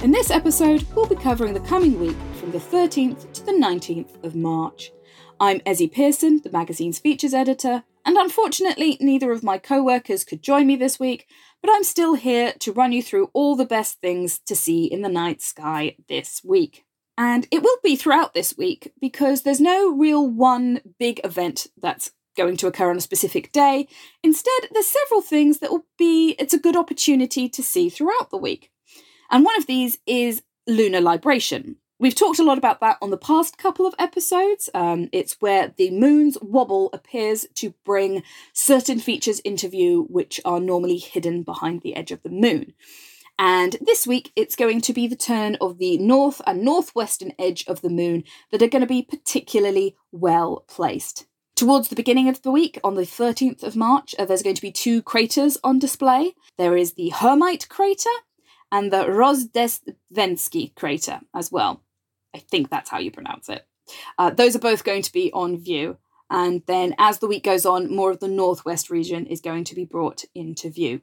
In this episode, we'll be covering the coming week from the 13th to the 19th of March. I'm Ezzy Pearson, the magazine's features editor, and unfortunately, neither of my co workers could join me this week, but I'm still here to run you through all the best things to see in the night sky this week. And it will be throughout this week because there's no real one big event that's going to occur on a specific day. Instead, there's several things that will be, it's a good opportunity to see throughout the week. And one of these is lunar libration. We've talked a lot about that on the past couple of episodes. Um, it's where the moon's wobble appears to bring certain features into view which are normally hidden behind the edge of the moon. And this week, it's going to be the turn of the north and northwestern edge of the moon that are going to be particularly well placed. Towards the beginning of the week, on the 13th of March, uh, there's going to be two craters on display. There is the Hermite crater and the Rozhdestvenskiy crater as well. I think that's how you pronounce it. Uh, those are both going to be on view. And then as the week goes on, more of the northwest region is going to be brought into view.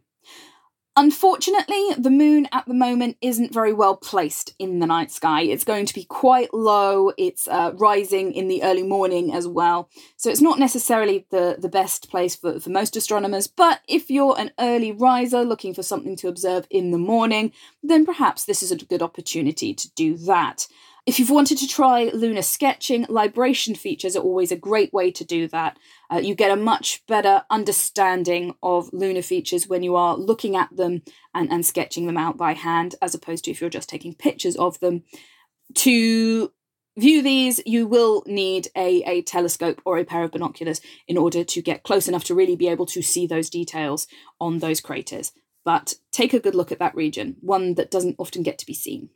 Unfortunately, the moon at the moment isn't very well placed in the night sky. It's going to be quite low. It's uh, rising in the early morning as well. So it's not necessarily the, the best place for, for most astronomers. But if you're an early riser looking for something to observe in the morning, then perhaps this is a good opportunity to do that. If you've wanted to try lunar sketching, libration features are always a great way to do that. Uh, you get a much better understanding of lunar features when you are looking at them and, and sketching them out by hand, as opposed to if you're just taking pictures of them. To view these, you will need a, a telescope or a pair of binoculars in order to get close enough to really be able to see those details on those craters. But take a good look at that region, one that doesn't often get to be seen.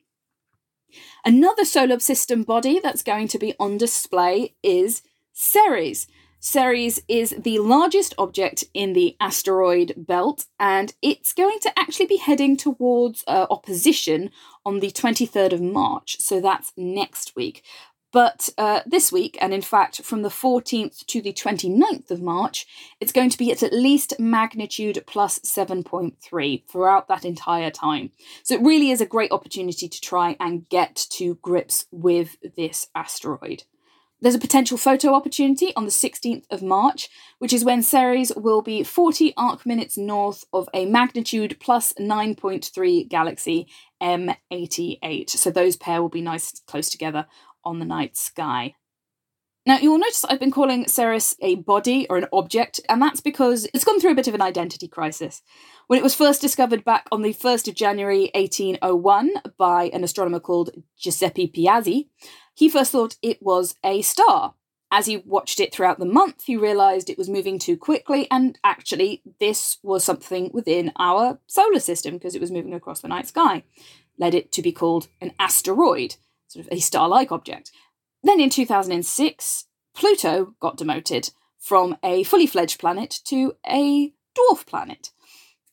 Another solar system body that's going to be on display is Ceres. Ceres is the largest object in the asteroid belt, and it's going to actually be heading towards uh, opposition on the 23rd of March, so that's next week. But uh, this week, and in fact from the 14th to the 29th of March, it's going to be at at least magnitude plus 7.3 throughout that entire time. So it really is a great opportunity to try and get to grips with this asteroid. There's a potential photo opportunity on the 16th of March, which is when Ceres will be 40 arc minutes north of a magnitude plus 9.3 galaxy M88. So those pair will be nice close together on the night sky. Now, you will notice I've been calling Ceres a body or an object, and that's because it's gone through a bit of an identity crisis. When it was first discovered back on the 1st of January 1801 by an astronomer called Giuseppe Piazzi, he first thought it was a star. As he watched it throughout the month, he realised it was moving too quickly, and actually, this was something within our solar system because it was moving across the night sky. Led it to be called an asteroid sort of a star like object. Then in 2006, Pluto got demoted from a fully fledged planet to a dwarf planet.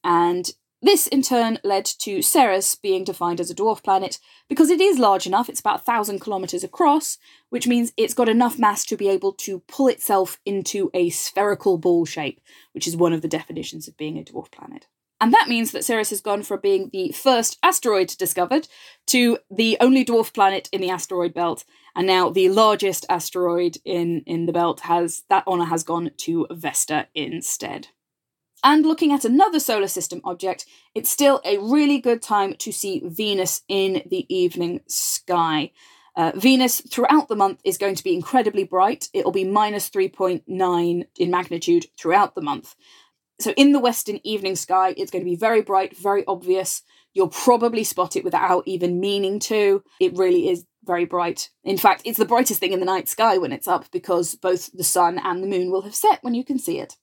And this in turn led to Ceres being defined as a dwarf planet because it is large enough, it's about 1,000 kilometres across, which means it's got enough mass to be able to pull itself into a spherical ball shape, which is one of the definitions of being a dwarf planet. And that means that Ceres has gone from being the first asteroid discovered to the only dwarf planet in the asteroid belt. And now the largest asteroid in, in the belt has that honour has gone to Vesta instead. And looking at another solar system object, it's still a really good time to see Venus in the evening sky. Uh, Venus throughout the month is going to be incredibly bright. It'll be minus 3.9 in magnitude throughout the month. So in the western evening sky, it's going to be very bright, very obvious. You'll probably spot it without even meaning to. It really is very bright. In fact, it's the brightest thing in the night sky when it's up because both the sun and the moon will have set when you can see it.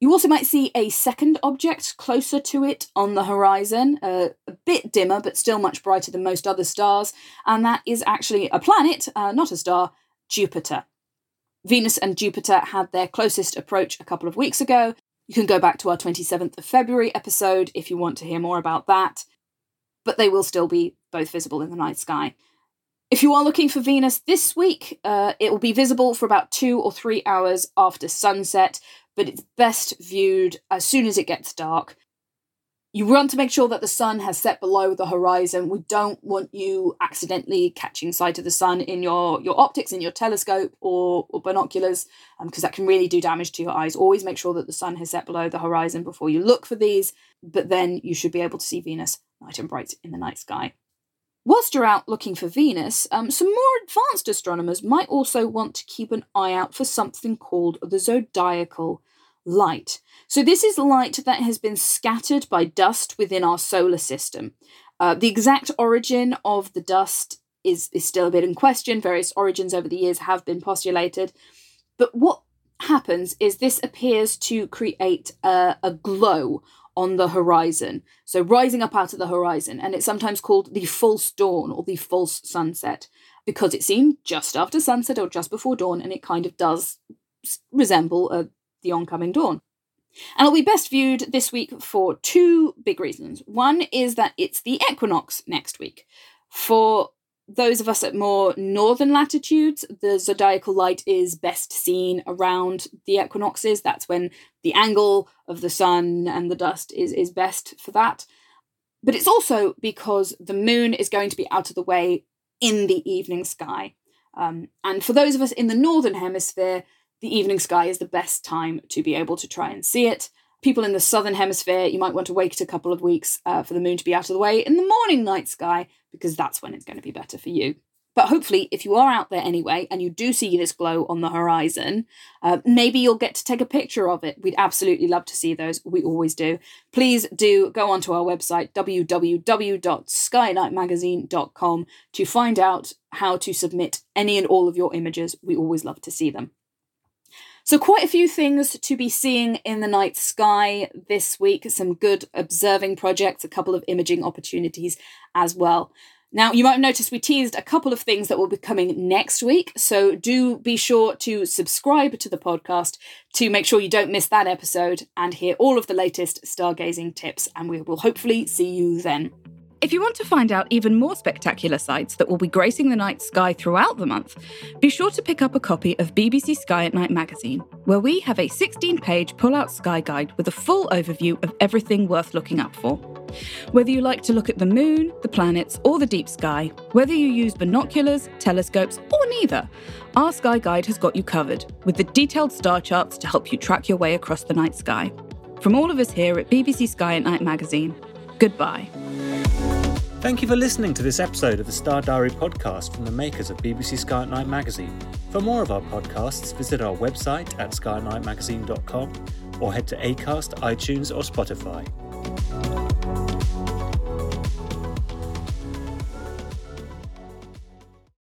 You also might see a second object closer to it on the horizon, uh, a bit dimmer but still much brighter than most other stars, and that is actually a planet, uh, not a star, Jupiter. Venus and Jupiter had their closest approach a couple of weeks ago, you can go back to our 27th of February episode if you want to hear more about that, but they will still be both visible in the night sky. If you are looking for Venus this week, uh, it will be visible for about two or three hours after sunset, but it's best viewed as soon as it gets dark you want to make sure that the sun has set below the horizon. We don't want you accidentally catching sight of the sun in your, your optics, in your telescope or, or binoculars, because um, that can really do damage to your eyes. Always make sure that the sun has set below the horizon before you look for these, but then you should be able to see Venus night and bright in the night sky. Whilst you're out looking for Venus, um, some more advanced astronomers might also want to keep an eye out for something called the zodiacal light. So, this is light that has been scattered by dust within our solar system. Uh, the exact origin of the dust is, is still a bit in question. Various origins over the years have been postulated. But what happens is this appears to create a, a glow on the horizon. So, rising up out of the horizon. And it's sometimes called the false dawn or the false sunset because it seen just after sunset or just before dawn and it kind of does resemble a the oncoming dawn. And it'll be best viewed this week for two big reasons. One is that it's the equinox next week. For those of us at more northern latitudes, the zodiacal light is best seen around the equinoxes. That's when the angle of the sun and the dust is, is best for that. But it's also because the moon is going to be out of the way in the evening sky. Um, and for those of us in the northern hemisphere, the evening sky is the best time to be able to try and see it. People in the southern hemisphere, you might want to wait a couple of weeks uh, for the moon to be out of the way in the morning night sky because that's when it's going to be better for you. But hopefully, if you are out there anyway and you do see this glow on the horizon, uh, maybe you'll get to take a picture of it. We'd absolutely love to see those. We always do. Please do go onto our website, www.skynightmagazine.com, to find out how to submit any and all of your images. We always love to see them. So, quite a few things to be seeing in the night sky this week. Some good observing projects, a couple of imaging opportunities as well. Now, you might have noticed we teased a couple of things that will be coming next week. So, do be sure to subscribe to the podcast to make sure you don't miss that episode and hear all of the latest stargazing tips. And we will hopefully see you then. If you want to find out even more spectacular sights that will be gracing the night sky throughout the month, be sure to pick up a copy of BBC Sky at Night magazine, where we have a 16 page pull out sky guide with a full overview of everything worth looking up for. Whether you like to look at the moon, the planets, or the deep sky, whether you use binoculars, telescopes, or neither, our Sky Guide has got you covered, with the detailed star charts to help you track your way across the night sky. From all of us here at BBC Sky at Night magazine, goodbye. Thank you for listening to this episode of the Star Diary podcast from the makers of BBC Sky at Night magazine. For more of our podcasts, visit our website at skynightmagazine.com or head to Acast, iTunes, or Spotify.